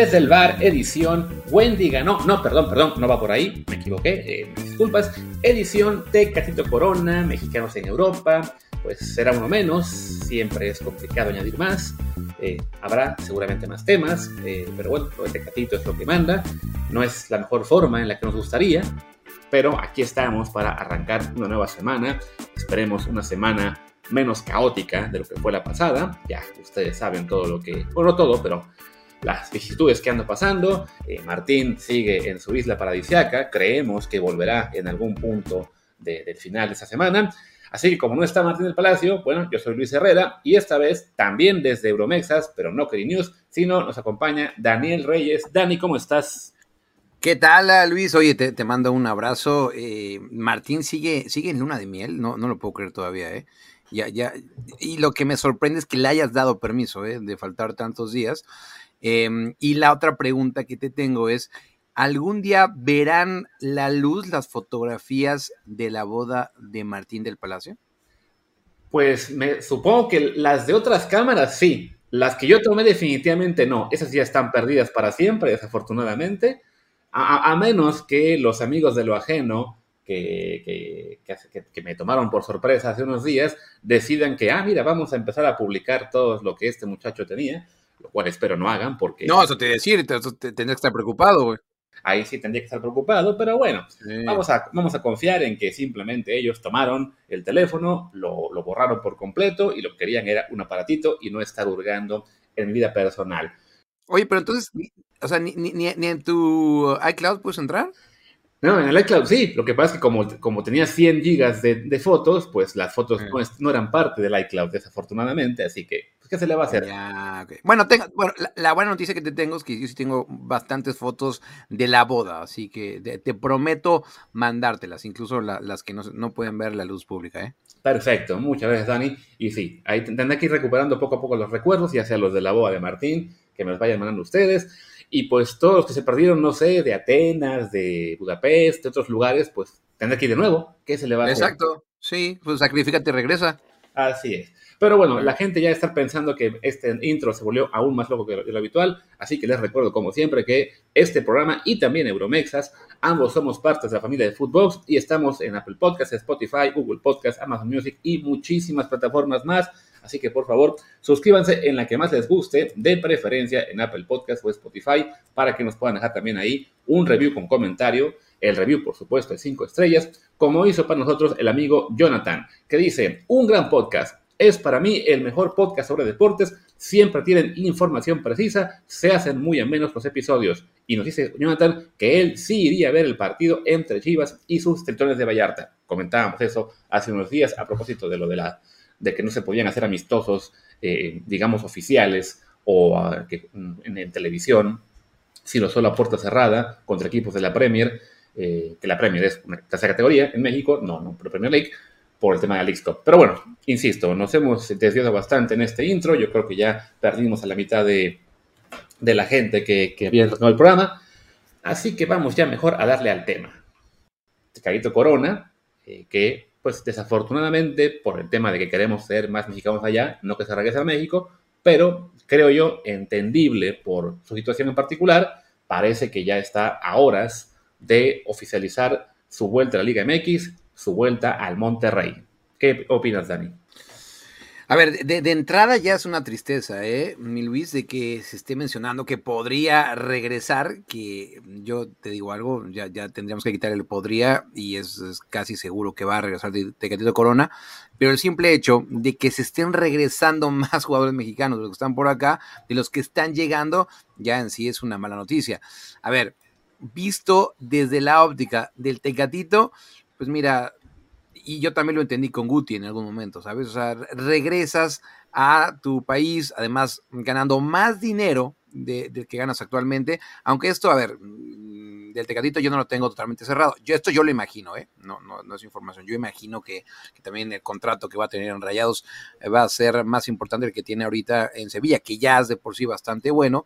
desde el bar, edición Wendy ganó. No, perdón, perdón, no va por ahí, me equivoqué, eh, disculpas. Edición Tecatito Corona, mexicanos en Europa. Pues será uno menos, siempre es complicado añadir más. Eh, habrá seguramente más temas, eh, pero bueno, lo de Tecatito es lo que manda. No es la mejor forma en la que nos gustaría, pero aquí estamos para arrancar una nueva semana. Esperemos una semana menos caótica de lo que fue la pasada. Ya ustedes saben todo lo que, bueno, no todo, pero las vicisitudes que anda pasando. Eh, Martín sigue en su isla paradisiaca. Creemos que volverá en algún punto del final de esta semana. Así que como no está Martín del Palacio, bueno, yo soy Luis Herrera y esta vez también desde Euromexas, pero no Cri News, sino nos acompaña Daniel Reyes. Dani, ¿cómo estás? ¿Qué tal, Luis? Oye, te, mando un abrazo. Eh, Martín sigue, sigue en luna de miel, no, no lo puedo creer todavía, ¿eh? Ya, ya. Y lo que me sorprende es que le hayas dado permiso, ¿eh? De faltar tantos días. Em, y la otra pregunta que te tengo es, ¿algún día verán la luz las fotografías de la boda de Martín del Palacio? Pues me supongo que las de otras cámaras sí. Las que yo tomé definitivamente no. Esas ya están perdidas para siempre, desafortunadamente. A, menos que los amigos de lo ajeno que, que, me tomaron por sorpresa hace unos días decidan que, ah, mira, vamos a empezar a publicar todo lo que este muchacho tenía lo cual espero no hagan porque... No, eso te decir, tendría que estar preocupado, güey. Ahí sí tendría que estar preocupado, pero bueno, vamos, a, vamos a confiar en que simplemente ellos tomaron el teléfono, lo, borraron por completo y lo que querían era un aparatito y no estar hurgando en mi vida personal. Oye, pero entonces, o sea, ni, ni, ni en tu iCloud puedes entrar. No, en el iCloud sí. Lo que pasa es que como, como tenía 100 gigas de, fotos, pues las fotos no, eran parte del iCloud, desafortunadamente. Así que, ¿qué se le va a hacer? Bueno, tengo, bueno la, buena noticia que te tengo es que yo sí tengo bastantes fotos de la boda. Así que te, prometo mandártelas, incluso las que no, pueden ver la luz pública. ¿eh? Perfecto, muchas gracias, Dani. Y sí, ahí tendré que ir recuperando poco a poco los recuerdos, ya sea los de la boda de Martín, que me los vayan mandando ustedes y pues todos los que se perdieron, no sé, de Atenas, de Budapest, de otros lugares, pues tendrán que ir de nuevo. ¿Qué se le va a hacer? Exacto, sí, pues sacrificate y regresa. Así es. Pero bueno, la gente ya está pensando que este intro se volvió aún más loco que lo, habitual, así que les recuerdo como siempre que este programa y también Euromexas, ambos somos partes de la familia de Footbox y estamos en Apple Podcasts, Spotify, Google Podcasts, Amazon Music y muchísimas plataformas más. Así que por favor, suscríbanse en la que más les guste, de preferencia en Apple Podcast o Spotify, para que nos puedan dejar también ahí un review con comentario. El review, por supuesto, de 5 estrellas, como hizo para nosotros el amigo Jonathan, que dice, un gran podcast. Es para mí el mejor podcast sobre deportes. Siempre tienen información precisa. Se hacen muy amenos los episodios. Y nos dice Jonathan que él sí iría a ver el partido entre Chivas y sus tritones de Vallarta. Comentábamos eso hace unos días a propósito de lo de la de que no se podían hacer amistosos, eh, digamos, oficiales o ah, mm, en, televisión, sino solo a puerta cerrada contra equipos de la Premier, eh, que la Premier es una tercera categoría en México, no, no, pero Premier League, por el tema de la League Pero bueno, insisto, nos hemos desviado bastante en este intro, yo creo que ya perdimos a la mitad de, la gente que, que había el programa, así que vamos ya mejor a darle al tema. Carito Corona, eh, que pues desafortunadamente, por el tema de que queremos ser más mexicanos allá, no que se regrese a México, pero creo yo entendible por su situación en particular, parece que ya está a horas de oficializar su vuelta a la Liga MX, su vuelta al Monterrey. ¿Qué opinas, Dani? A ver, de, entrada ya es una tristeza, ¿eh, mi Luis, de que se esté mencionando que podría regresar, que yo te digo algo, ya, ya tendríamos que quitar el podría y es, casi seguro que va a regresar de Tecatito Corona, pero el simple hecho de que se estén regresando más jugadores mexicanos de los que están por acá, de los que están llegando, ya en sí es una mala noticia. A ver, visto desde la óptica del Tecatito, pues mira, y yo también lo entendí con Guti en algún momento, ¿sabes? O sea, regresas a tu país, además ganando más dinero del de que ganas actualmente, aunque esto, a ver, mm, del Tecatito yo no lo tengo totalmente cerrado. Yo esto yo lo imagino, ¿eh? No, no, no es información. Yo imagino que, también el contrato que va a tener en Rayados va a ser más importante del que tiene ahorita en Sevilla, que ya es de por sí bastante bueno.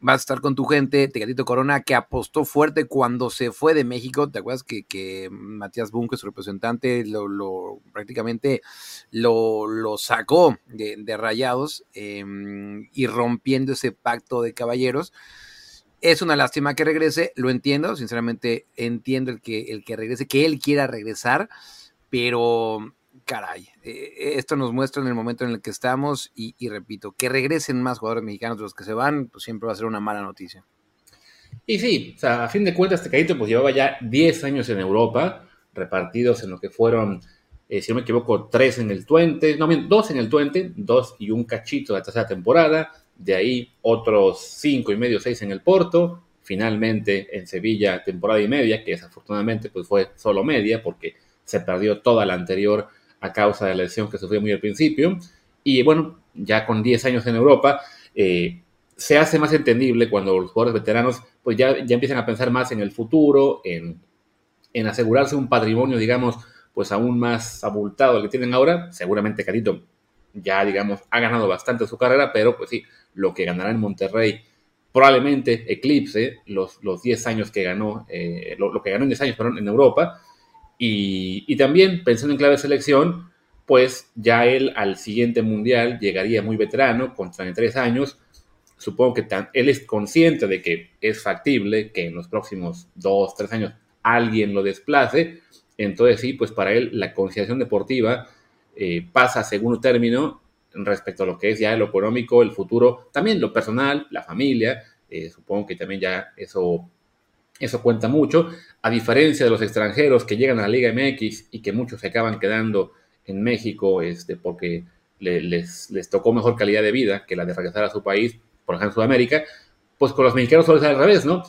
Vas a estar con tu gente, Tecatito Corona, que apostó fuerte cuando se fue de México. ¿Te acuerdas que, que Matías Bunke, su representante, lo, prácticamente lo, lo sacó de, rayados em, y rompiendo ese pacto de caballeros? Es una lástima que regrese, lo entiendo, sinceramente entiendo el que, el que regrese, que él quiera regresar, pero caray, eh, esto nos muestra en el momento en el que estamos y, repito, que regresen más jugadores mexicanos de los que se van, pues siempre va a ser una mala noticia. Y sí, o sea, a fin de cuentas, este Tecadito pues llevaba ya 10 años en Europa, repartidos en lo que fueron, eh, si no me equivoco, 3 en el Twente, no, bien, 2 en el Twente, 2 y un cachito de la tercera temporada, de ahí otros 5 y medio, 6 en el Porto, finalmente en Sevilla temporada y media, que desafortunadamente pues fue solo media porque se perdió toda la anterior a causa de la lesión que sufrió muy al principio. Y bueno, ya con 10 años en Europa, eh, se hace más entendible cuando los jugadores veteranos pues ya, ya empiezan a pensar más en el futuro, en, en asegurarse un patrimonio, digamos, pues aún más abultado del que tienen ahora. Seguramente Carito ya, digamos, ha ganado bastante su carrera, pero pues sí, lo que ganará en Monterrey probablemente eclipse los, los 10 años que ganó, eh, lo, que ganó en 10 años perdón, en Europa. Y, también, pensando en clave de selección, pues ya él al siguiente mundial llegaría muy veterano, con 33 años. Supongo que él es consciente de que es factible que en los próximos 2, 3 años alguien lo desplace. Entonces sí, pues para él la conciliación deportiva eh, pasa a segundo término respecto a lo que es ya lo económico, el futuro, también lo personal, la familia. Eh, supongo que también ya eso eso cuenta mucho, a diferencia de los extranjeros que llegan a la Liga MX y que muchos se acaban quedando en México este, porque les, les, tocó mejor calidad de vida que la de regresar a su país, por ejemplo en Sudamérica, pues con los mexicanos suele ser al revés, ¿no?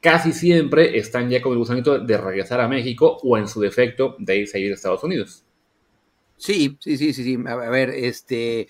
Casi siempre están ya con el gusanito de regresar a México o en su defecto de irse a ir a Estados Unidos. Sí, sí, sí, sí, sí. A ver, este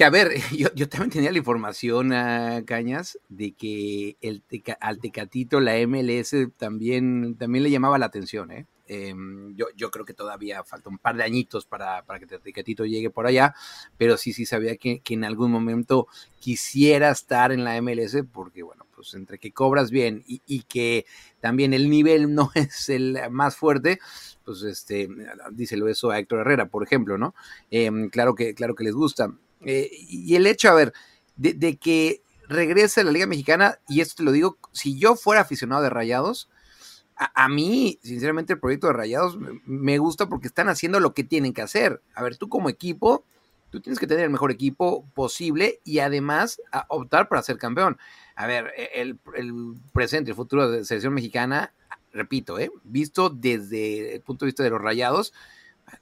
que a ver, yo, también tenía la información, a Cañas, de que el al Tecatito la MLS también, también le llamaba la atención, ¿eh? Em, yo, yo, creo que todavía falta un par de añitos para, para que Tecatito llegue por allá, pero sí, sí sabía que, en algún momento quisiera estar en la MLS, porque bueno, pues entre que cobras bien y, que también el nivel no es el más fuerte, pues este, díselo eso a Héctor Herrera, por ejemplo, ¿no? Em, claro, que, claro que les gusta. Eh, y el hecho, a ver, de, que regrese a la Liga Mexicana, y esto te lo digo, si yo fuera aficionado de Rayados, a, mí, sinceramente, el proyecto de Rayados me gusta porque están haciendo lo que tienen que hacer. A ver, tú como equipo, tú tienes que tener el mejor equipo posible y además optar para ser campeón. A ver, e, el, presente, el futuro de la selección mexicana, repito, ¿eh? visto desde el punto de vista de los Rayados,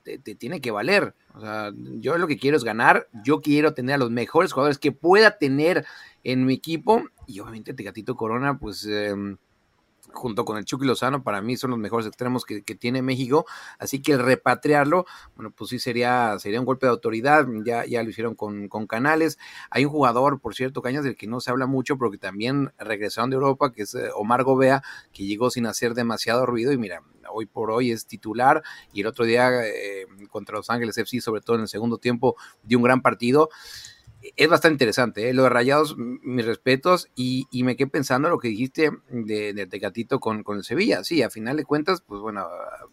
te, tiene que valer. O sea, yo lo que quiero es ganar, yo quiero tener a los mejores jugadores que pueda tener en mi equipo y obviamente Tecatito Corona, pues... Em, junto con el Chucky Lozano, para mí son los mejores extremos que, tiene México, así que repatriarlo, bueno, pues sí sería, sería un golpe de autoridad, ya, ya lo hicieron con, con Canales, hay un jugador, por cierto, Cañas, del que no se habla mucho, pero que también regresaron de Europa, que es eh, Omar Gobea, que llegó sin hacer demasiado ruido, y mira, hoy por hoy es titular y el otro día eh, contra Los Ángeles FC, sobre todo en el segundo tiempo, dio un gran partido. Es bastante interesante, ¿eh? lo de Rayados, mis respetos, y, me quedé pensando lo que dijiste de, de Tecatito con, con el Sevilla. Sí, a final de cuentas, pues bueno,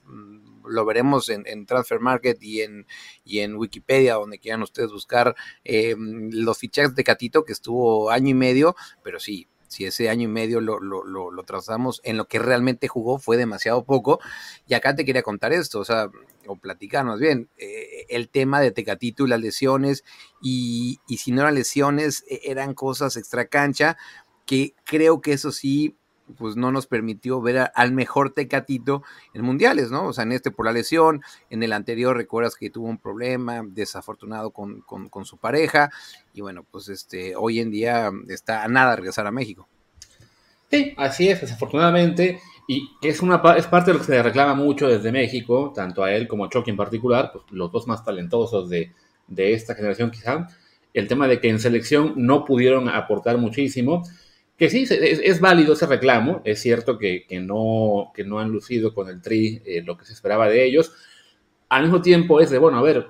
mm, lo veremos en, Transfer Market y en, y en Wikipedia, donde quieran ustedes buscar eh, los fichajes de Catito, que estuvo año y medio, pero sí, si ese año y medio lo, lo, lo, trazamos en lo que realmente jugó fue demasiado poco. Y acá te quería contar esto, o sea, o platicarnos bien, eh, el tema de Tecatito y las lesiones, y, y si no eran lesiones, e, eran cosas extra cancha, que creo que eso sí pues no nos permitió ver al mejor Tecatito en mundiales, ¿no? O sea, en este por la lesión, en el anterior recuerdas que tuvo un problema desafortunado con, su pareja y bueno, pues este, hoy en día está a nada regresar a México. Sí, así es, desafortunadamente, y es, una, es parte de lo que se reclama mucho desde México, tanto a él como a Chucky en particular, pues los dos más talentosos de, de esta generación quizá, el tema de que en selección no pudieron aportar muchísimo, que sí, es, válido ese reclamo, es cierto que, no, que no han lucido con el Tri eh, lo que se esperaba de ellos. Al mismo tiempo es de, bueno, a ver,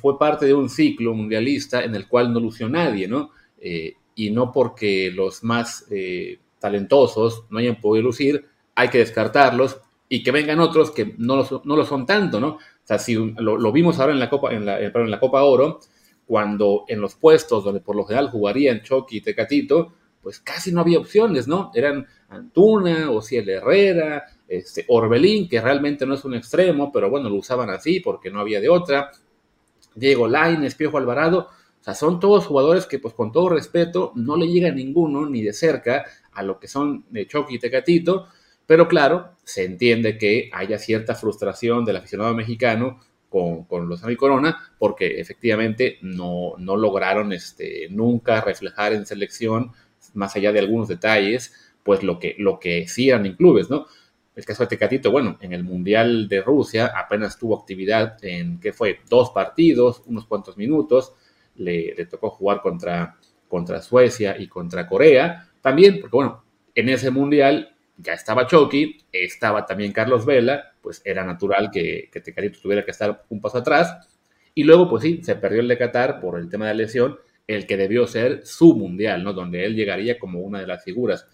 fue parte de un ciclo mundialista en el cual no lució nadie, ¿no? Eh, y no porque los más eh, talentosos no hayan podido lucir, hay que descartarlos y que vengan otros que no lo, no lo son tanto, ¿no? O sea, si lo, vimos ahora en la Copa, en la, en la Copa Oro, cuando en los puestos donde por lo general jugarían Chucky y Tecatito, pues casi no había opciones, ¿no? Eran Antuna, Ociel Herrera, este, Orbelín, que realmente no es un extremo, pero bueno, lo usaban así porque no había de otra. Diego Lainez, Piojo Alvarado, o sea, son todos jugadores que, pues con todo respeto, no le llega ninguno ni de cerca a lo que son de y Tecatito, pero claro, se entiende que haya cierta frustración del aficionado mexicano con, con los y Corona, porque efectivamente no, no lograron este, nunca reflejar en selección, más allá de algunos detalles, pues lo que, lo que sí eran en clubes, ¿no? El caso de Tecatito, bueno, en el Mundial de Rusia apenas tuvo actividad en, ¿qué fue? Dos partidos, unos cuantos minutos, le, tocó jugar contra, contra Suecia y contra Corea, también, porque bueno, en ese Mundial ya estaba Chucky, estaba también Carlos Vela, pues era natural que, que Tecatito tuviera que estar un paso atrás. Y luego, pues sí, se perdió el de Qatar por el tema de la lesión, el que debió ser su mundial, ¿no? Donde él llegaría como una de las figuras.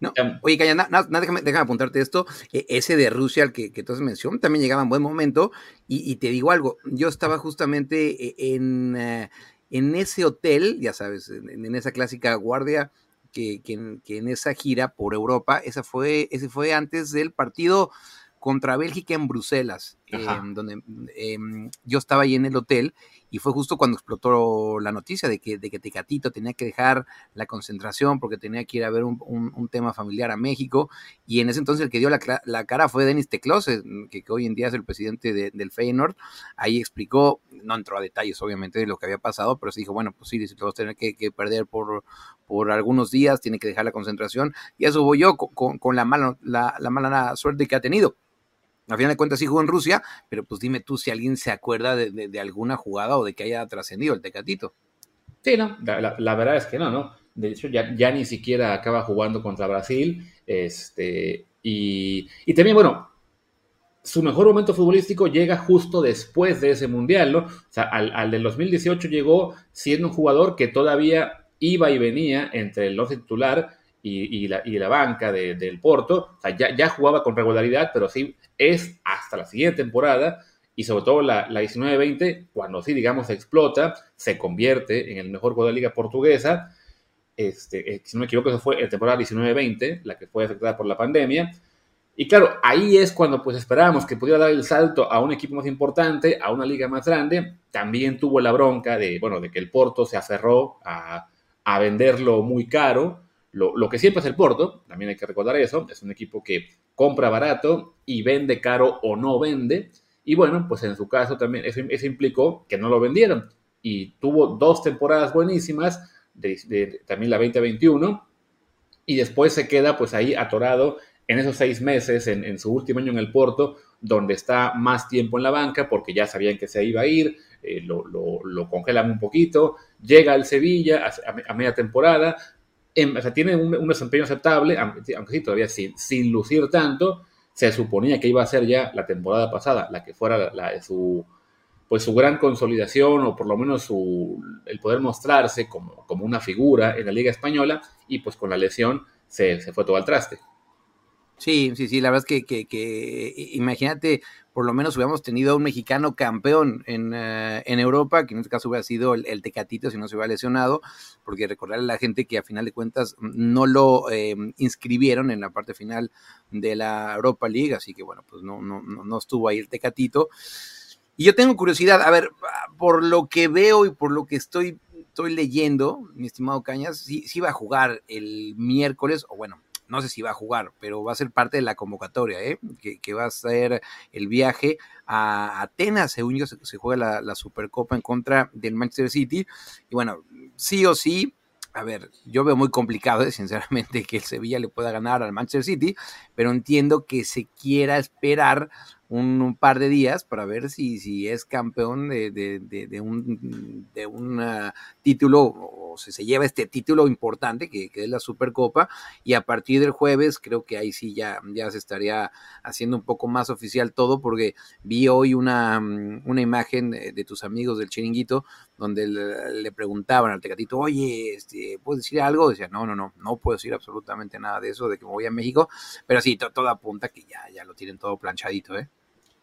No, oye, Calla, déjame, apuntarte esto. E, ese de Rusia, al que, que tú has mencionado, también llegaba en buen momento. Y, te digo algo, yo estaba justamente e, en, eh, en ese hotel, ya sabes, en, en esa clásica guardia que, en, esa gira por Europa, esa fue, ese fue antes del partido contra Bélgica en Bruselas, em, donde em, yo estaba ahí en el hotel y fue justo cuando explotó la noticia de que, de que Tecatito tenía que dejar la concentración porque tenía que ir a ver un, tema familiar a México. Y en ese entonces el que dio la, cara fue Denis Teclose, que, que, hoy en día es el presidente del Feyenoord. Ahí explicó, no entró a detalles obviamente de lo que había pasado, pero se dijo, bueno, pues sí, vamos a tener que, perder por, por algunos días, tiene que dejar la concentración. Y eso voy yo con, la, mala, la, la mala suerte que ha tenido a final de cuentas sí jugó en Rusia, pero pues dime tú si alguien se acuerda de, alguna jugada o de que haya trascendido el Tecatito. Sí, no, la, verdad es que no, ¿no? De hecho, ya, ya, ni siquiera acaba jugando contra Brasil. Este, y, y, también, bueno, su mejor momento futbolístico llega justo después de ese mundial, ¿no? O sea, al, al del 2018 llegó siendo un jugador que todavía iba y venía entre el 11 titular y, la, y la, banca del Porto. O sea, ya, ya, jugaba con regularidad, pero sí es hasta la siguiente temporada y sobre todo la, la 19-20, cuando sí, digamos, explota, se convierte en el mejor jugador de la liga portuguesa. Este, eh, si no me equivoco, eso fue la temporada 19-20, la que fue afectada por la pandemia. Y claro, ahí es cuando pues esperábamos que pudiera dar el salto a un equipo más importante, a una liga más grande. También tuvo la bronca de, bueno, de que el Porto se aferró a, a venderlo muy caro lo, que siempre es el Porto, también hay que recordar eso, es un equipo que compra barato y vende caro o no vende. Y bueno, pues en su caso también eso, implicó que no lo vendieron. Y tuvo dos temporadas buenísimas, de, también la 2021, y después se queda pues ahí atorado en esos seis meses, en, su último año en el Porto, donde está más tiempo en la banca porque ya sabían que se iba a ir, eh, lo, congelan un poquito, llega al Sevilla a media temporada, tiene un, desempeño aceptable, aunque, sí, todavía sin, sin, lucir tanto. Se suponía que iba a ser ya la temporada pasada la que fuera la, su, pues su gran consolidación o por lo menos su, el poder mostrarse como, como una figura en la Liga Española y pues con la lesión se, se fue todo al traste. Sí, sí, sí, la verdad es que, que, imagínate, por lo menos hubiéramos tenido a un mexicano campeón en, eh, en, Europa, que en este caso hubiera sido el, Tecatito si no se hubiera lesionado, porque recordarle a la gente que a final de cuentas no lo eh, inscribieron en la parte final de la Europa League, así que bueno, pues no, no, no estuvo ahí el Tecatito. Y yo tengo curiosidad, a ver, por lo que veo y por lo que estoy, estoy leyendo, mi estimado Cañas, sí, sí va a jugar el miércoles, o bueno, no sé si va a jugar, pero va a ser parte de la convocatoria, ¿eh? que, va a ser el viaje a Atenas, según yo, se, juega la, Supercopa en contra del Manchester City. Y bueno, sí o sí, a ver, yo veo muy complicado, ¿eh? sinceramente, que el Sevilla le pueda ganar al Manchester City, pero entiendo que se quiera esperar un, par de días para ver si, si es campeón de, de, un, de un título o si se lleva este título importante que, es la Supercopa y a partir del jueves creo que ahí sí ya, ya se estaría haciendo un poco más oficial todo porque vi hoy una, una imagen de, tus amigos del chiringuito donde le, preguntaban al Tecatito, oye, este, ¿puedes decir algo? Decía, no, no, no, no puedo decir absolutamente nada de eso, de que me voy a México, pero sí, todo apunta que ya, ya lo tienen todo planchadito, ¿eh?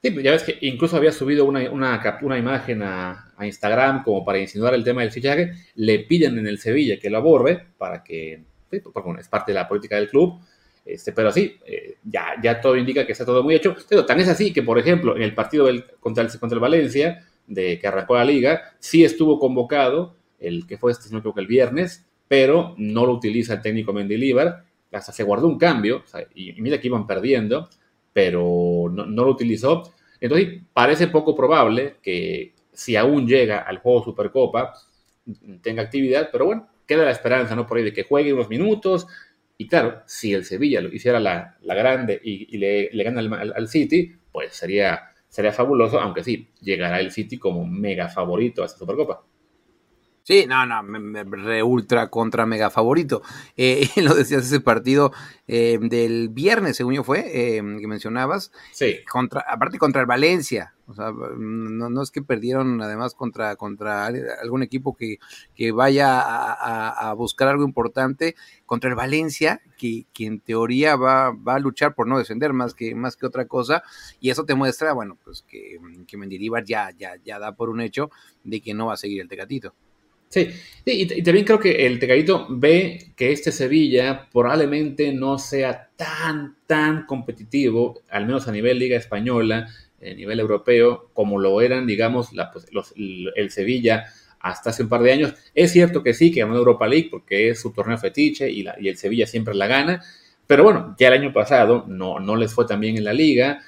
Sí, pues ya ves que incluso había subido una, imagen a, Instagram como para insinuar el tema del fichaje. Le piden en el Sevilla que lo aborde para que, pues, porque es parte de la política del club. Este, pero sí, eh, ya, ya todo indica que está todo muy hecho. Pero tan es así que, por ejemplo, en el partido del, contra, el, contra el Valencia, de que arrancó la liga, sí estuvo convocado, el que fue este, no el viernes, pero no lo utiliza el técnico Mendilibar. Hasta se guardó un cambio, y mira que iban perdiendo pero no, lo utilizó. Entonces, parece poco probable que si aún llega al juego Supercopa tenga actividad, pero bueno, queda la esperanza, ¿no? Por ahí de que juegue unos minutos. Y claro, si el Sevilla lo hiciera la, grande y, le, gana al, City, pues sería, sería fabuloso, aunque sí, llegará el City como mega favorito a esa Supercopa. Sí, no, no, me, re ultra contra mega favorito. Eh, lo decías ese partido eh, del viernes, según yo fue, eh, que mencionabas. Sí. Contra, aparte contra el Valencia. O sea, no, no es que perdieron además contra, contra algún equipo que, que vaya a, a, buscar algo importante. Contra el Valencia, que, que, en teoría va, va a luchar por no descender más que, más que otra cosa. Y eso te muestra, bueno, pues que, que Mendilibar ya, ya, ya da por un hecho de que no va a seguir el Tecatito. Sí, y, también creo que el Tecadito ve que este Sevilla probablemente no sea tan, tan competitivo, al menos a nivel Liga Española, a nivel europeo, como lo eran, digamos, la, pues, el Sevilla hasta hace un par de años. Es cierto que sí, que ganó Europa League porque es su torneo fetiche y, y el Sevilla siempre la gana, pero bueno, ya el año pasado no, no les fue tan bien en la liga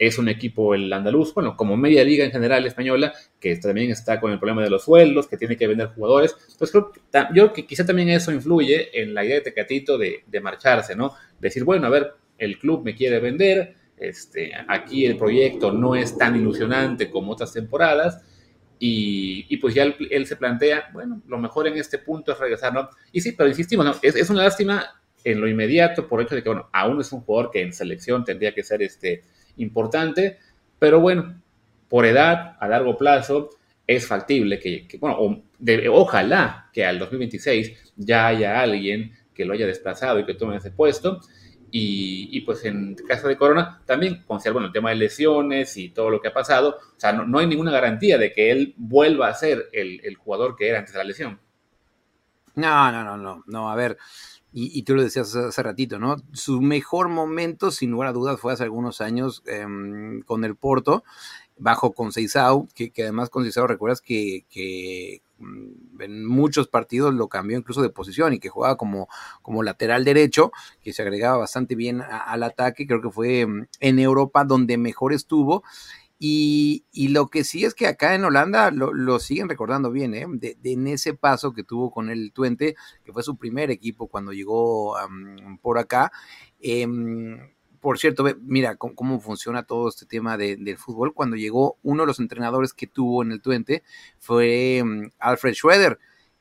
es un equipo el andaluz, bueno, como media liga en general española, que también está con el problema de los sueldos, que tiene que vender jugadores. Pues creo, yo creo que quizá también eso influye en la idea de Tecatito de, de marcharse, ¿no? Decir, bueno, a ver, el club me quiere vender, este, aquí el proyecto no es tan ilusionante como otras temporadas, y, y, pues ya él, se plantea, bueno, lo mejor en este punto es regresar, ¿no? Y sí, pero insistimos, ¿no? Es, es una lástima en lo inmediato por el hecho de que, bueno, aún es un jugador que en selección tendría que ser este importante, pero bueno, por edad, a largo plazo, es factible que, bueno, ojalá que al 2026 ya haya alguien que lo haya desplazado y que tome ese puesto. Y, pues en caso de Corona también considera, bueno, el tema de lesiones y todo lo que ha pasado, o sea, no, hay ninguna garantía de que él vuelva a ser el, el, jugador que era antes de la lesión. No, no, no, no, no, a ver, y, tú lo decías hace, ratito, ¿no? Su mejor momento, sin lugar a dudas, fue hace algunos años em, con el Porto, bajo con Seisao, que, además con Seisao recuerdas que, mm, en muchos partidos lo cambió incluso de posición y que jugaba como, como lateral derecho, que se agregaba bastante bien al ataque, creo que fue em, en Europa donde mejor estuvo y, lo que sí es que acá en Holanda lo, siguen recordando bien, ¿eh? de, en ese paso que tuvo con el Twente, que fue su primer equipo cuando llegó por acá. Em, por cierto, mira cómo, funciona todo este tema del fútbol. Cuando llegó uno de los entrenadores que tuvo en el Twente fue em, Alfred Schroeder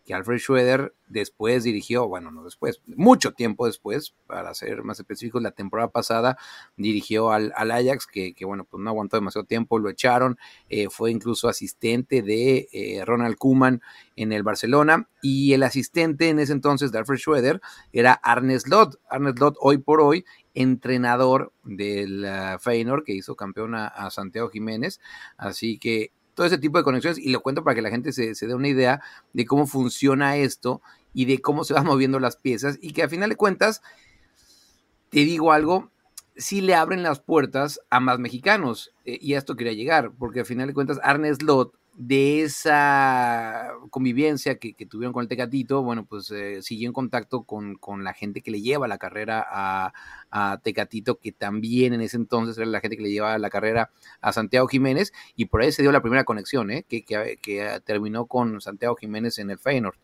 que Alfred Schroeder después dirigió, bueno, no después, mucho tiempo después, para ser más específicos, la temporada pasada dirigió al, Ajax, que, bueno, pues no aguantó demasiado tiempo, lo echaron, eh, fue incluso asistente de eh, Ronald Koeman en el Barcelona, y el asistente en ese entonces de Alfred Schroeder era Arnes Slot, Arnes Slot hoy por hoy entrenador del uh, Feyenoord que hizo campeón a Santiago Jiménez, así que todo ese tipo de conexiones y lo cuento para que la gente se, dé una idea de cómo funciona esto y de cómo se van moviendo las piezas y que a final de cuentas, te digo algo, sí le abren las puertas a más mexicanos eh, y a esto quería llegar, porque al final de cuentas Arne Slot de esa convivencia que, tuvieron con el Tecatito, bueno, pues eh, siguió en contacto con, la gente que le lleva la carrera a, Tecatito, que también en ese entonces era la gente que le llevaba la carrera a Santiago Jiménez, y por ahí se dio la primera conexión, ¿eh? que, que, terminó con Santiago Jiménez en el Feyenoord.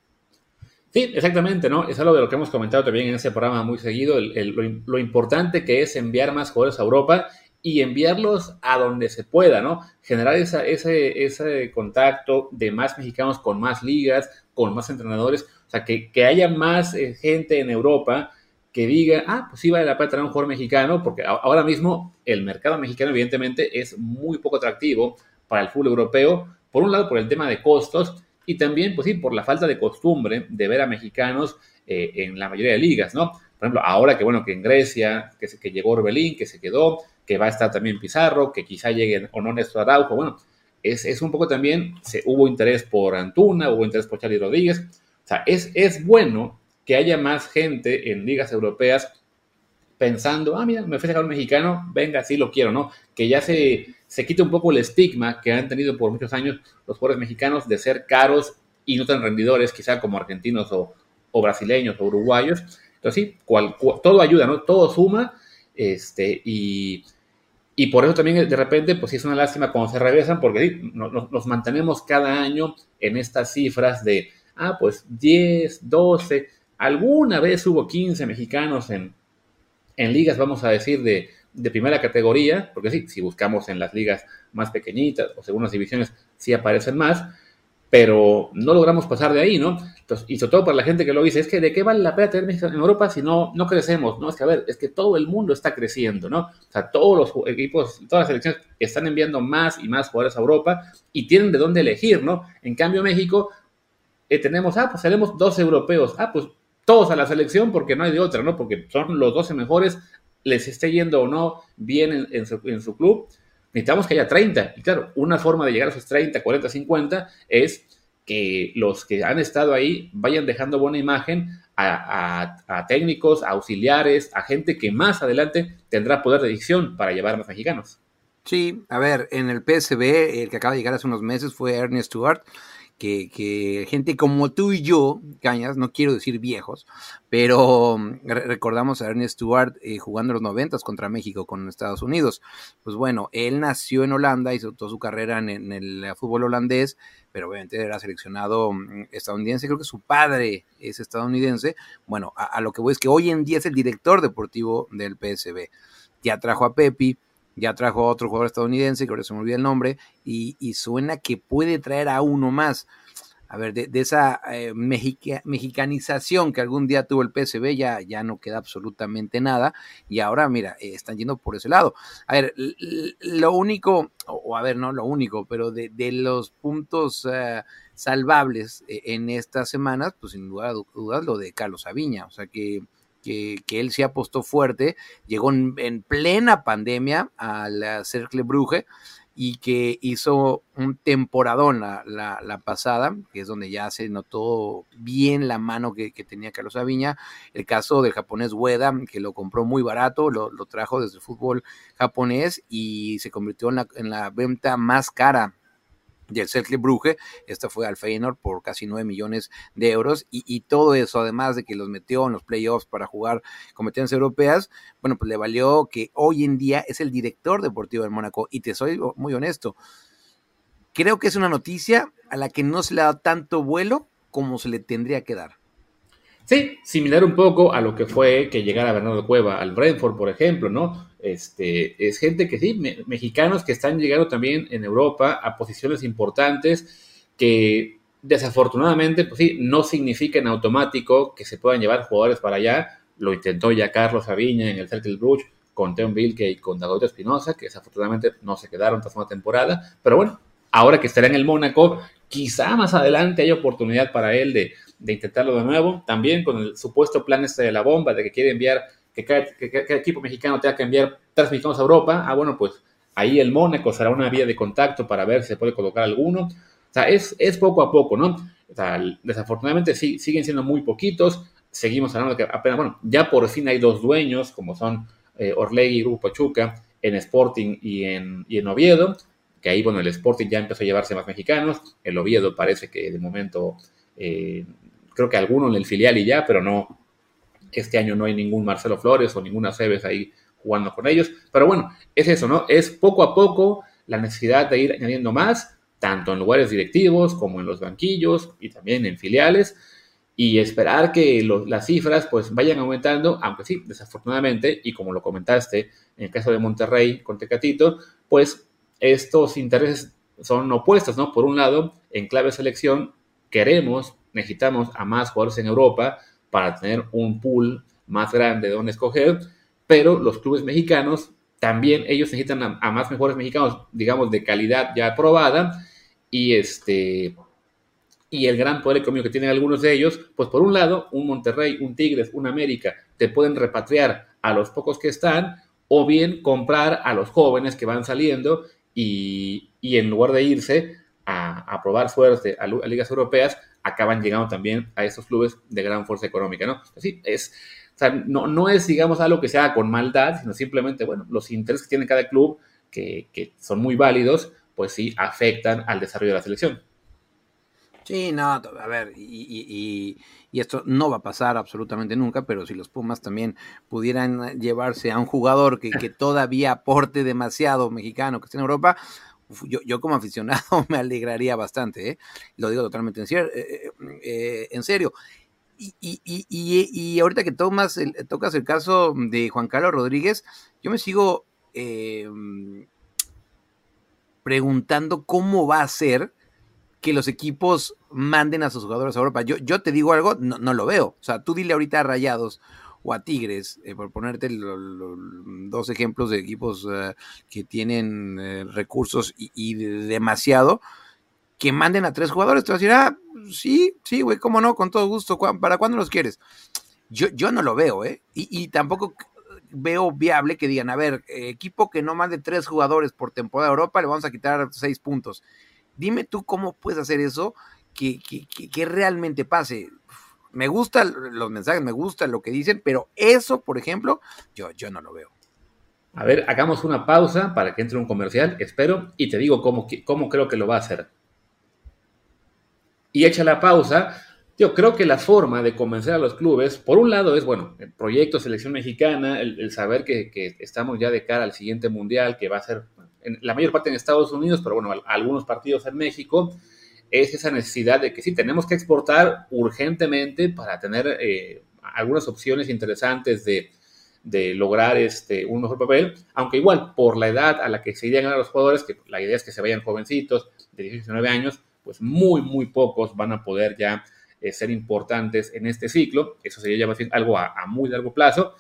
Sí, exactamente, ¿no? Es algo de lo que hemos comentado también en ese programa muy seguido, lo, lo importante que es enviar más jugadores a Europa y enviarlos a donde se pueda, ¿no? Generar esa, ese, ese contacto de más mexicanos con más ligas, con más entrenadores, o sea, que, que haya más eh, gente en Europa que diga, ah, pues sí vale la pena tener un jugador mexicano, porque ahora mismo el mercado mexicano evidentemente es muy poco atractivo para el fútbol europeo, por un lado por el tema de costos y también, pues sí, por la falta de costumbre de ver a mexicanos eh, en la mayoría de ligas, ¿no? Por ejemplo, ahora que bueno, que en Grecia, que, se, que llegó Orbelín, que se quedó, que va a estar también Pizarro, que quizá llegue o no Néstor Araujo, bueno, es, es un poco también, se, hubo interés por Antuna, hubo interés por Charlie Rodríguez, o sea, es, es bueno que haya más gente en ligas europeas pensando, ah, mira, me fui a un mexicano, venga, sí lo quiero, ¿no? Que ya se, se quite un poco el estigma que han tenido por muchos años los jugadores mexicanos de ser caros y no tan rendidores, quizá como argentinos o, o brasileños o uruguayos. Entonces, sí, todo ayuda, ¿no? Todo suma, este, y, y por eso también de repente, pues sí es una lástima cuando se regresan, porque sí, nos, nos mantenemos cada año en estas cifras de, ah, pues 10, 12, Alguna vez hubo 15 mexicanos en, en ligas, vamos a decir, de, de, primera categoría, porque sí, si buscamos en las ligas más pequeñitas o segundas divisiones, sí aparecen más, pero no logramos pasar de ahí, ¿no? Entonces, y sobre todo para la gente que lo dice, es que ¿de qué vale la pena tener México en Europa si no, no crecemos? No, es que a ver, es que todo el mundo está creciendo, ¿no? O sea, todos los equipos, todas las selecciones están enviando más y más jugadores a Europa y tienen de dónde elegir, ¿no? En cambio, México, eh, tenemos, ah, pues tenemos dos europeos, ah, pues todos a la selección porque no hay de otra, ¿no? Porque son los 12 mejores, les esté yendo o no bien en, su, club, necesitamos que haya 30. Y claro, una forma de llegar a esos 30, 40, 50 es que los que han estado ahí vayan dejando buena imagen a, técnicos, a auxiliares, a gente que más adelante tendrá poder de decisión para llevar a los mexicanos. Sí, a ver, en el PSB, el que acaba de llegar hace unos meses fue Ernest Stewart, que, gente como tú y yo, Cañas, no quiero decir viejos, pero mm, recordamos a Ernest Stewart eh, jugando los noventas contra México con Estados Unidos. Pues bueno, él nació en Holanda, hizo toda su carrera en, el fútbol holandés, pero obviamente era seleccionado mm, estadounidense, creo que su padre es estadounidense. Bueno, a, a lo que voy es que hoy en día es el director deportivo del PSB. Ya trajo a Pepi, ya trajo a otro jugador estadounidense, que ahora se me olvida el nombre, y, suena que puede traer a uno más. A ver, de, esa eh, mexicanización que algún día tuvo el PSB ya, ya no queda absolutamente nada. Y ahora, mira, eh, están yendo por ese lado. A ver, lo único, o a ver, no lo único, pero de, los puntos eh, salvables en estas semanas, pues sin duda dudas lo de Carlos Aviña. O sea que que, él se apostó fuerte, llegó en, plena pandemia al Cercle Bruje y que hizo un temporadón la, la, pasada, que es donde ya se notó bien la mano que, tenía Carlos Aviña. El caso del japonés Ueda, que lo compró muy barato, lo, trajo desde el fútbol japonés y se convirtió en la venta más cara y el Cercle Brugge, esta fue al Feyenoord por casi 9 millones de euros y, todo eso, además de que los metió en los playoffs para jugar competencias europeas, bueno, pues le valió que hoy en día es el director deportivo del Mónaco y te soy muy honesto, creo que es una noticia a la que no se le ha dado tanto vuelo como se le tendría que dar. Sí, similar un poco a lo que fue que llegara Bernardo Cueva al Brentford, por ejemplo, ¿no? Este, es gente que sí, mexicanos que están llegando también en Europa a posiciones importantes que desafortunadamente, pues sí, no significa en automático que se puedan llevar jugadores para allá. Lo intentó ya Carlos Aviña en el Cercle Bruges con Teon Vilke y con Dagoto Espinosa, que desafortunadamente no se quedaron tras una temporada. Pero bueno, ahora que estará en el Mónaco, quizá más adelante haya oportunidad para él de, de intentarlo de nuevo. También con el supuesto plan este de la bomba, de que quiere enviar que cada, equipo mexicano tenga que enviar tres mexicanos a Europa, ah, bueno, pues ahí el Mónaco será una vía de contacto para ver si se puede colocar alguno. O sea, es, es poco a poco, ¿no? O sea, desafortunadamente sí, siguen siendo muy poquitos. Seguimos hablando de que apenas, bueno, ya por fin hay dos dueños, como son eh, y Grupo Pachuca, en Sporting y en, y en Oviedo, que ahí, bueno, el Sporting ya empezó a llevarse más mexicanos. El Oviedo parece que de momento, eh, creo que alguno en el filial y ya, pero no, este año no hay ningún Marcelo Flores o ninguna Cebes ahí jugando con ellos. Pero bueno, es eso, ¿no? Es poco a poco la necesidad de ir añadiendo más, tanto en lugares directivos como en los banquillos y también en filiales. y esperar que las cifras pues vayan aumentando, aunque sí, desafortunadamente, y como lo comentaste en el caso de Monterrey con Tecatito, pues estos intereses son opuestos, ¿no? Por un lado, en clave selección, queremos, necesitamos a más jugadores en Europa para tener un pool más grande de donde escoger, pero los clubes mexicanos también ellos necesitan a, a más mejores mexicanos, digamos, de calidad ya aprobada, y este y el gran poder económico que tienen algunos de ellos, pues por un lado, un Monterrey, un Tigres, un América, te pueden repatriar a los pocos que están, o bien comprar a los jóvenes que van saliendo y, en lugar de irse a, probar suerte a, ligas europeas, acaban llegando también a estos clubes de gran fuerza económica, ¿no? Así es. O sea, no, no es, digamos, algo que se haga con maldad, sino simplemente, bueno, los intereses que tiene cada club, que, que son muy válidos, pues sí afectan al desarrollo de la selección. Sí, no, a ver, y, esto no va a pasar absolutamente nunca, pero si los Pumas también pudieran llevarse a un jugador que, todavía aporte demasiado mexicano que esté en Europa, yo, como aficionado me alegraría bastante, ¿eh? lo digo totalmente en, eh, eh, eh, en serio. Y, y, ahorita que tomas tocas el caso de Juan Carlos Rodríguez, yo me sigo preguntando cómo va a ser que los equipos manden a sus jugadores a Europa. Yo, yo te digo algo, no, lo veo. O sea, tú dile ahorita a Rayados o a Tigres, eh, por ponerte dos ejemplos de equipos eh, que tienen eh, recursos y, demasiado, que manden a tres jugadores. Te vas a decir, ah, sí, sí, güey, cómo no, con todo gusto. ¿Para cuándo los quieres? Yo, yo no lo veo, ¿eh? Y, y tampoco veo viable que digan, a ver, equipo que no mande tres jugadores por temporada a Europa, le vamos a quitar seis puntos. Dime tú cómo puedes hacer eso que, que, realmente pase. Me gustan los mensajes, me gusta lo que dicen, pero eso, por ejemplo, yo, yo no lo veo. A ver, hagamos una pausa para que entre un comercial, espero, y te digo cómo, cómo creo que lo va a hacer. Y echa la pausa. Yo creo que la forma de convencer a los clubes, por un lado, es, bueno, el proyecto Selección Mexicana, el, saber que, que, estamos ya de cara al siguiente mundial, que va a ser la mayor parte en Estados Unidos, pero bueno, algunos partidos en México, es esa necesidad de que sí, tenemos que exportar urgentemente para tener eh, algunas opciones interesantes de, lograr este, un mejor papel, aunque igual por la edad a la que se irían a los jugadores, que la idea es que se vayan jovencitos, de 19 años, pues muy, muy pocos van a poder ya eh, ser importantes en este ciclo, eso sería ya más algo a, muy largo plazo,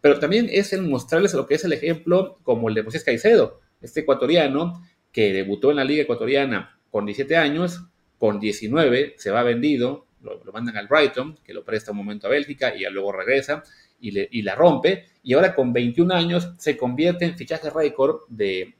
pero también es el mostrarles lo que es el ejemplo como el de Moisés Caicedo, este ecuatoriano que debutó en la liga ecuatoriana con 17 años, con 19 se va vendido, lo, mandan al Brighton, que lo presta un momento a Bélgica y luego regresa y, la rompe, y ahora con 21 años se convierte en fichaje récord de,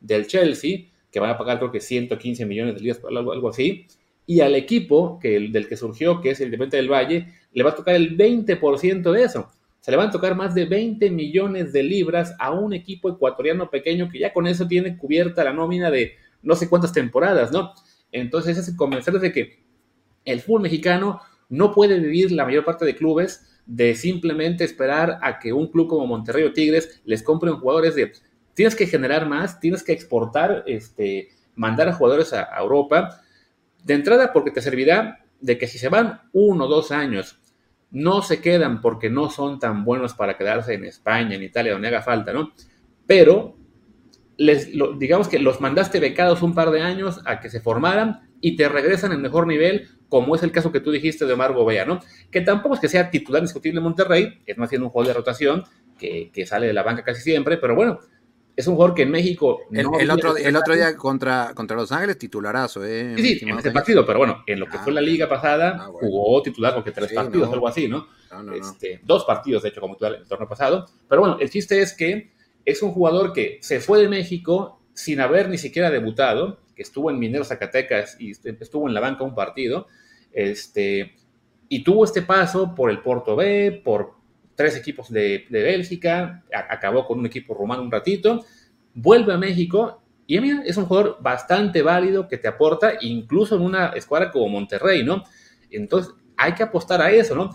del Chelsea, que van a pagar creo que 115 millones de libras, algo, algo así, y al equipo que, del que surgió, que es el Independiente del Valle, le va a tocar el 20% de eso. Se le van a tocar más de 20 millones de libras a un equipo ecuatoriano pequeño que ya con eso tiene cubierta la nómina de no sé cuántas temporadas, ¿no? Entonces es convencerles de que el fútbol mexicano no puede vivir la mayor parte de clubes de simplemente esperar a que un club como Monterrey o Tigres les compren jugadores de tienes que generar más, tienes que exportar, este, mandar a jugadores a, a Europa, de entrada porque te servirá de que si se van uno o dos años no se quedan porque no son tan buenos para quedarse en España, en Italia, donde haga falta, ¿no? Pero les, digamos que los mandaste becados un par de años a que se formaran y te regresan en mejor nivel, como es el caso que tú dijiste de Omar Gobea, ¿no? Que tampoco es que sea titular discutible en Monterrey, es más bien un juego de rotación que, que sale de la banca casi siempre, pero bueno, es un jugador que en México. el, otro, el otro día contra, contra Los Ángeles, titularazo, ¿eh? Sí, sí, en ese partido, pero bueno, en lo que fue la ah, liga pasada, ah, jugó titular porque tres partidos, algo así, ¿no? Este, dos partidos, de hecho, como titular en el torneo pasado. Pero bueno, el chiste es que es un jugador que se fue de México sin haber ni siquiera debutado, que estuvo en Minero Zacatecas y estuvo en la banca un partido, este, y tuvo este paso por el Porto B, por tres equipos de, Bélgica, acabó con un equipo rumano un ratito, vuelve a México y mira, es un jugador bastante válido que te aporta incluso en una escuadra como Monterrey, ¿no? Entonces hay que apostar a eso, ¿no?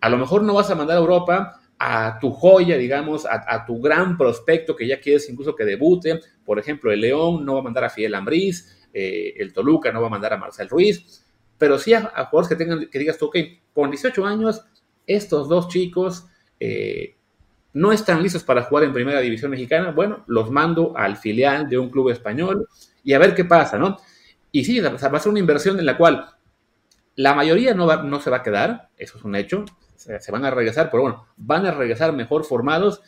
A lo mejor no vas a mandar a Europa a tu joya, digamos, a, tu gran prospecto que ya quieres incluso que debute. Por ejemplo, el León no va a mandar a Fidel Ambriz, eh, el Toluca no va a mandar a Marcel Ruiz, pero sí a, jugadores que tengan, que digas tú, ok, con 18 años, estos dos chicos eh, no están listos para jugar en primera división mexicana, bueno, los mando al filial de un club español y a ver qué pasa, ¿no? Y sí, va a ser una inversión en la cual la mayoría no, va, no se va a quedar, eso es un hecho, se, se van a regresar, pero bueno, van a regresar mejor formados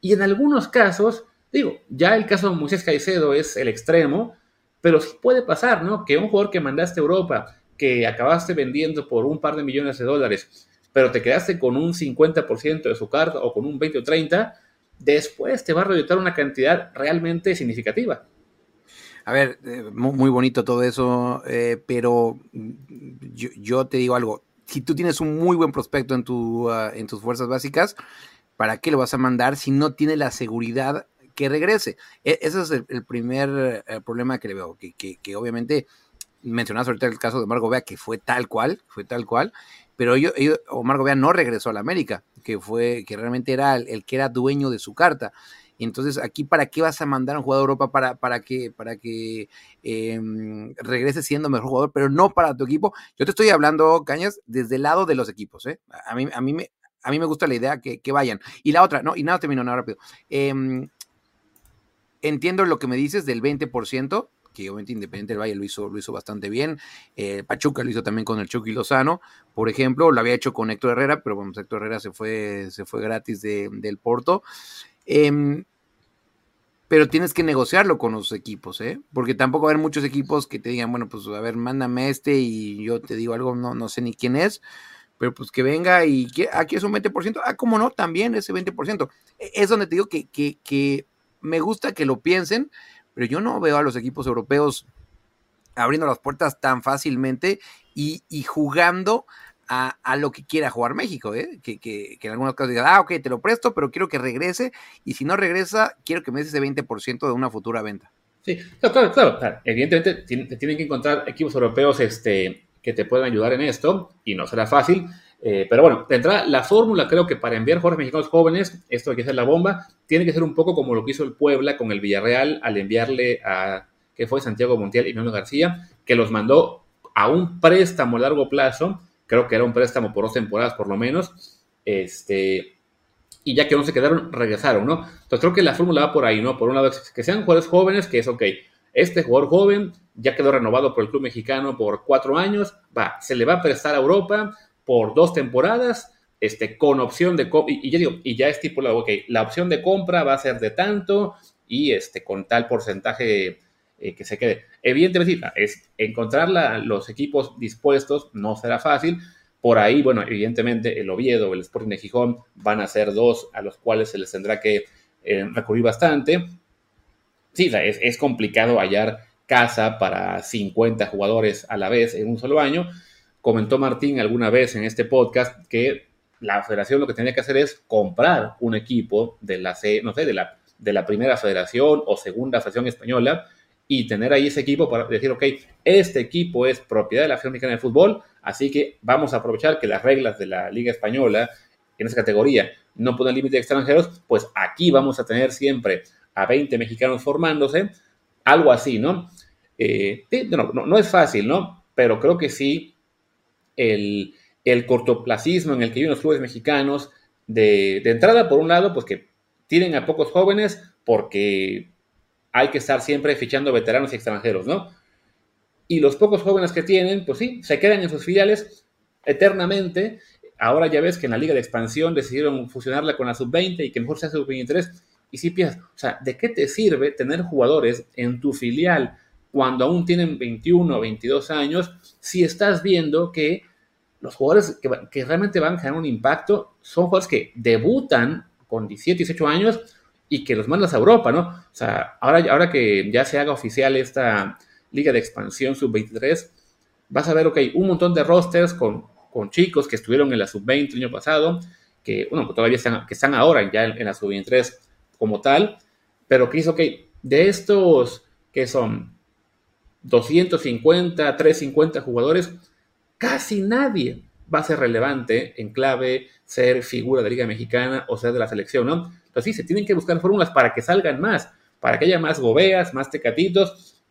y en algunos casos, digo, ya el caso de Moisés Caicedo es el extremo, pero sí puede pasar, ¿no? Que un jugador que mandaste a Europa, que acabaste vendiendo por un par de millones de dólares, pero te quedaste con un 50% de su carta o con un 20 o 30, después te va a reeditar una cantidad realmente significativa. A ver, eh, muy, bonito todo eso, eh, pero yo, te digo algo, si tú tienes un muy buen prospecto en, tu, ah, en tus fuerzas básicas, ¿para qué lo vas a mandar si no tiene la seguridad que regrese? E, ese es el, primer eh, problema que le veo, que, obviamente mencionas ahorita el caso de Margo Bea, que fue tal cual, fue tal cual, pero yo, Omar Gobea no regresó a la América, que fue, que realmente era el, que era dueño de su carta. Entonces, aquí, ¿para qué vas a mandar a un jugador a Europa para, para que, para que em, regrese siendo mejor jugador, pero no para tu equipo? Yo te estoy hablando, Cañas, desde el lado de los equipos. ¿eh? A, mí, a, mí me, a mí me gusta la idea que, que vayan. Y la otra, no, y nada, termino, nada rápido. Em, entiendo lo que me dices del 20%, que obviamente Independiente del Valle lo hizo, lo hizo bastante bien. Eh, Pachuca lo hizo también con el Chucky Lozano, por ejemplo, lo había hecho con Héctor Herrera, pero bueno, Héctor Herrera se fue, se fue gratis del Porto. Em, pero tienes que negociarlo con los equipos, ¿eh? Porque tampoco va a haber muchos equipos que te digan, bueno, pues a ver, mándame este y yo te digo algo, no, no sé ni quién es, pero pues que venga y que aquí es un 20%, ah, cómo no, también ese 20%. E, es donde te digo que, que, que me gusta que lo piensen, pero yo no veo a los equipos europeos abriendo las puertas tan fácilmente y, jugando a, lo que quiera jugar México, ¿eh? que, que, en algunos casos diga, ah, ok, te lo presto, pero quiero que regrese, y si no regresa, quiero que me des ese 20% de una futura venta. Sí, claro, claro, claro. Evidentemente tienen que encontrar equipos europeos este, que te puedan ayudar en esto, y no será fácil, eh, pero bueno, entrada, la fórmula creo que para enviar jugadores mexicanos jóvenes, esto hay que ser la bomba, tiene que ser un poco como lo que hizo el Puebla con el Villarreal al enviarle a, que fue Santiago Montiel y Memo García, que los mandó a un préstamo a largo plazo, creo que era un préstamo por dos temporadas por lo menos, este, y ya que no se quedaron, regresaron, ¿no? Entonces creo que la fórmula va por ahí, ¿no? Por un lado, que sean jugadores jóvenes, que es ok, este jugador joven ya quedó renovado por el club mexicano por cuatro años, va, se le va a prestar a Europa, por dos temporadas, este, con opción de compra, y, ya digo, y ya estipulado, ok, la opción de compra va a ser de tanto y este, con tal porcentaje eh, que se quede. Evidentemente, es encontrar los equipos dispuestos no será fácil. Por ahí, bueno, evidentemente el Oviedo, el Sporting de Gijón van a ser dos a los cuales se les tendrá que eh, recurrir bastante. Sí, es, complicado hallar casa para 50 jugadores a la vez en un solo año, Comentó Martín alguna vez en este podcast que la federación lo que tenía que hacer es comprar un equipo de la, de la, de la primera federación o segunda federación española y tener ahí ese equipo para decir, ok, este equipo es propiedad de la Federación Mexicana de Fútbol, así que vamos a aprovechar que las reglas de la Liga Española en esa categoría no ponen límite de extranjeros, pues aquí vamos a tener siempre a 20 mexicanos formándose, algo así, ¿no? Eh, no, no, no es fácil, ¿no? Pero creo que sí el, el cortoplacismo en el que viven los clubes mexicanos. De, entrada, por un lado, pues que tienen a pocos jóvenes porque hay que estar siempre fichando veteranos y extranjeros, ¿no? Y los pocos jóvenes que tienen, pues sí, se quedan en sus filiales eternamente. Ahora ya ves que en la liga de expansión decidieron fusionarla con la sub-20 y que mejor sea sub-23. Y si piensas, o sea, ¿de qué te sirve tener jugadores en tu filial cuando aún tienen 21 o 22 años si estás viendo que los jugadores que, realmente van a generar un impacto son jugadores que debutan con 17, 18 años y que los mandas a Europa, ¿no? O sea, ahora, ahora que ya se haga oficial esta liga de expansión sub-23, vas a ver, ok, un montón de rosters con, con chicos que estuvieron en la sub-20 el año pasado, que, bueno, todavía están, que están ahora ya en, la sub-23 como tal, pero que hizo, ok, de estos que son 250, 350 jugadores, casi nadie va a ser relevante en clave ser figura de Liga Mexicana o ser de la selección, ¿no? Entonces sí, se tienen que buscar fórmulas para que salgan más, para que haya más gobeas, más tecatitos,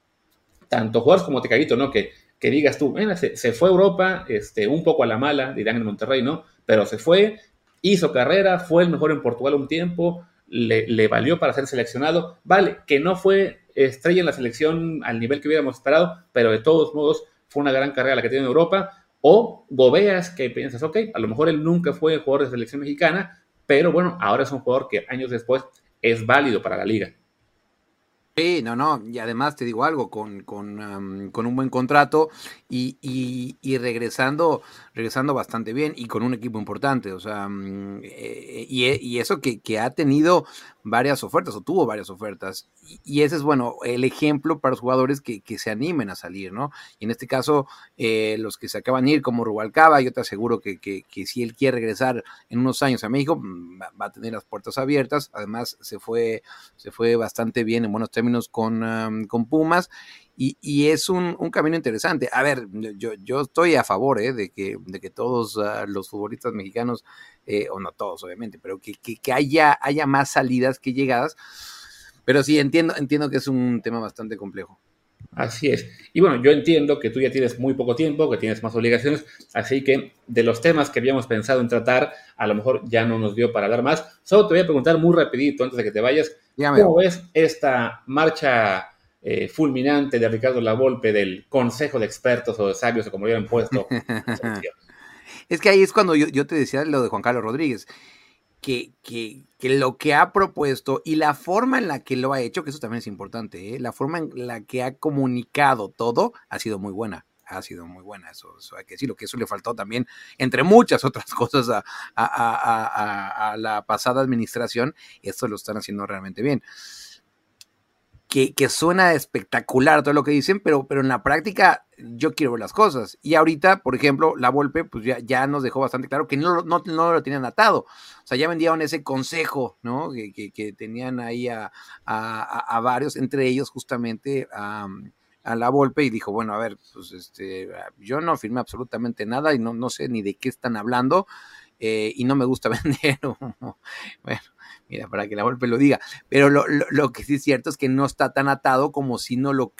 tanto jugadores como tecatitos, ¿no? Que que digas tú, se, fue a Europa, este, un poco a la mala, dirán en Monterrey, ¿no? Pero se fue, hizo carrera, fue el mejor en Portugal un tiempo, le, le, valió para ser seleccionado. Vale, que no fue estrella en la selección al nivel que hubiéramos esperado, pero de todos modos fue una gran carrera la que tiene en Europa. O Gobeas, que piensas, ok, a lo mejor él nunca fue jugador de selección mexicana, pero bueno, ahora es un jugador que años después es válido para la liga. Sí, no, no, y además te digo algo, con, con, un buen contrato y, y, regresando, regresando bastante bien y con un equipo importante, o sea, mm, eh, y, y, eso que, que, ha tenido varias ofertas o tuvo varias ofertas. Y, ese es, bueno, el ejemplo para los jugadores que, se animen a salir, ¿no? Y en este caso, eh, los que se acaban de ir, como Rubalcaba, yo te aseguro que, que, si él quiere regresar en unos años a México, mm, va, a tener las puertas abiertas. Además, se fue, se fue bastante bien en buenos términos con, con Pumas. Y, es un, camino interesante. A ver, yo, yo estoy a favor ¿eh? de, que, de que todos ah, los futbolistas mexicanos, eh, o no todos obviamente, pero que, que, haya, haya más salidas que llegadas. Pero sí, entiendo, entiendo que es un tema bastante complejo. Así es. Y bueno, yo entiendo que tú ya tienes muy poco tiempo, que tienes más obligaciones, así que de los temas que habíamos pensado en tratar, a lo mejor ya no nos dio para dar más. Solo te voy a preguntar muy rapidito antes de que te vayas, ¿cómo ves esta marcha eh, fulminante de Ricardo Lavolpe del Consejo de Expertos o de Sabios o como lo hubieran puesto? es que ahí es cuando yo, te decía lo de Juan Carlos Rodríguez. Que, que, lo que ha propuesto y la forma en la que lo ha hecho, que eso también es importante, ¿eh? la forma en la que ha comunicado todo ha sido muy buena ha sido muy buena, eso, hay que decirlo, que eso le faltó también, entre muchas otras cosas, a, a, a la pasada administración, esto lo están haciendo realmente bien que, suena espectacular todo lo que dicen, pero, pero en la práctica yo quiero ver las cosas. Y ahorita, por ejemplo, la Volpe, pues ya, ya nos dejó bastante claro que no, no, no, lo tenían atado. O sea, ya vendieron ese consejo, ¿no? Que, que, tenían ahí a, a, varios, entre ellos justamente a, a la Volpe, y dijo, bueno, a ver, pues este, yo no firmé absolutamente nada y no, no sé ni de qué están hablando. Eh, y no me gusta vender. bueno, mira, para que la golpe lo diga. Pero lo, que sí es cierto es que no está tan atado como si no lo,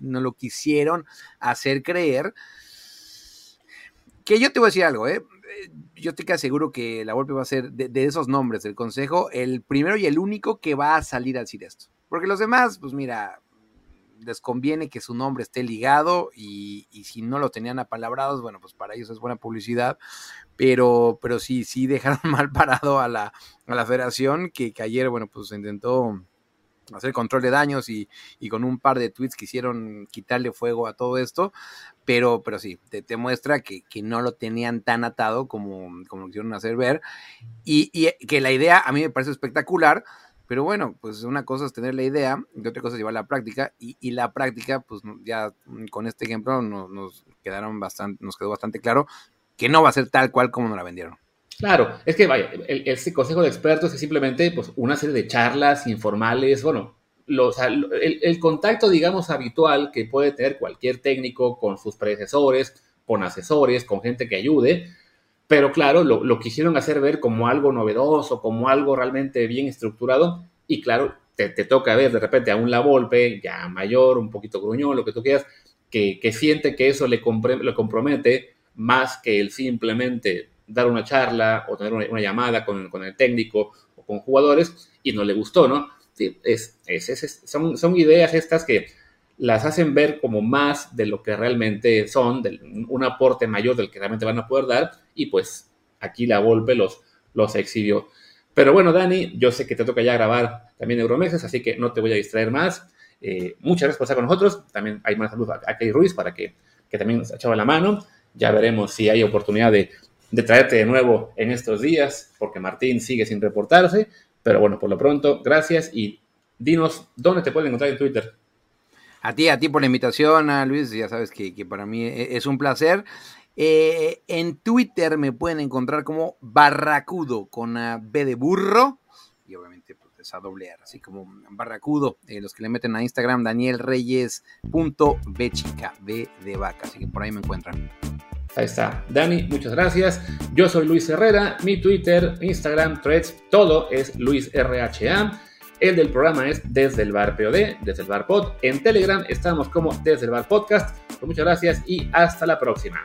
no lo quisieron hacer creer. Que yo te voy a decir algo, ¿eh? Yo estoy casi seguro que la golpe va a ser de, de, esos nombres del consejo el primero y el único que va a salir a decir esto. Porque los demás, pues mira, les conviene que su nombre esté ligado y, si no lo tenían apalabrados, bueno, pues para ellos es buena publicidad, pero, pero sí, sí dejaron mal parado a la, a la federación que, ayer, bueno, pues intentó hacer control de daños y, con un par de tweets quisieron quitarle fuego a todo esto, pero, pero sí, te, muestra que, no lo tenían tan atado como, como lo quisieron hacer ver. Y, y que la idea a mí me parece espectacular pero bueno, pues una cosa es tener la idea y otra cosa es llevarla la práctica. Y, la práctica, pues ya con este ejemplo nos, quedaron bastante, nos quedó bastante claro que no va a ser tal cual como nos la vendieron. Claro, es que vaya, el, este consejo de expertos es simplemente pues, una serie de charlas informales, bueno, los, el, el, contacto, digamos, habitual que puede tener cualquier técnico con sus predecesores, con asesores, con gente que ayude, pero claro, lo, quisieron hacer ver como algo novedoso, como algo realmente bien estructurado, y claro, te, toca ver de repente a un La Volpe, ya mayor, un poquito gruñón, lo que tú quieras, que, siente que eso le, compromete más que el simplemente dar una charla o tener una, llamada con, el técnico o con jugadores, y no le gustó, ¿no? Sí, es, son, son ideas estas que las hacen ver como más de lo que realmente son, un aporte mayor del que realmente van a poder dar, y pues aquí la Volpe los, los exhibió. Pero bueno, Dani, yo sé que te toca ya grabar también Euromexas, así que no te voy a distraer más. Eh, muchas gracias por estar con nosotros. También hay más saludos a, Kay Ruiz para que, que también nos echaba la mano. Ya veremos si hay oportunidad de, de traerte de nuevo en estos días, porque Martín sigue sin reportarse. Pero bueno, por lo pronto, gracias y dinos dónde te pueden encontrar en Twitter. A ti, a ti por la invitación, Luis, ya sabes que, para mí e, es un placer. Eh, en Twitter me pueden encontrar como Barracudo con B de burro y obviamente pues, esa doble así como Barracudo. Eh, los que le meten a Instagram, Daniel Reyes.bechica, B de vaca, así que por ahí me encuentran. Ahí está. Dani, muchas gracias. Yo soy Luis Herrera. Mi Twitter, Instagram, Threads, todo es Luis RHA. El del programa es Desde el Bar POD, Desde el Bar Pod. En Telegram estamos como Desde el Bar Podcast. Pues muchas gracias y hasta la próxima.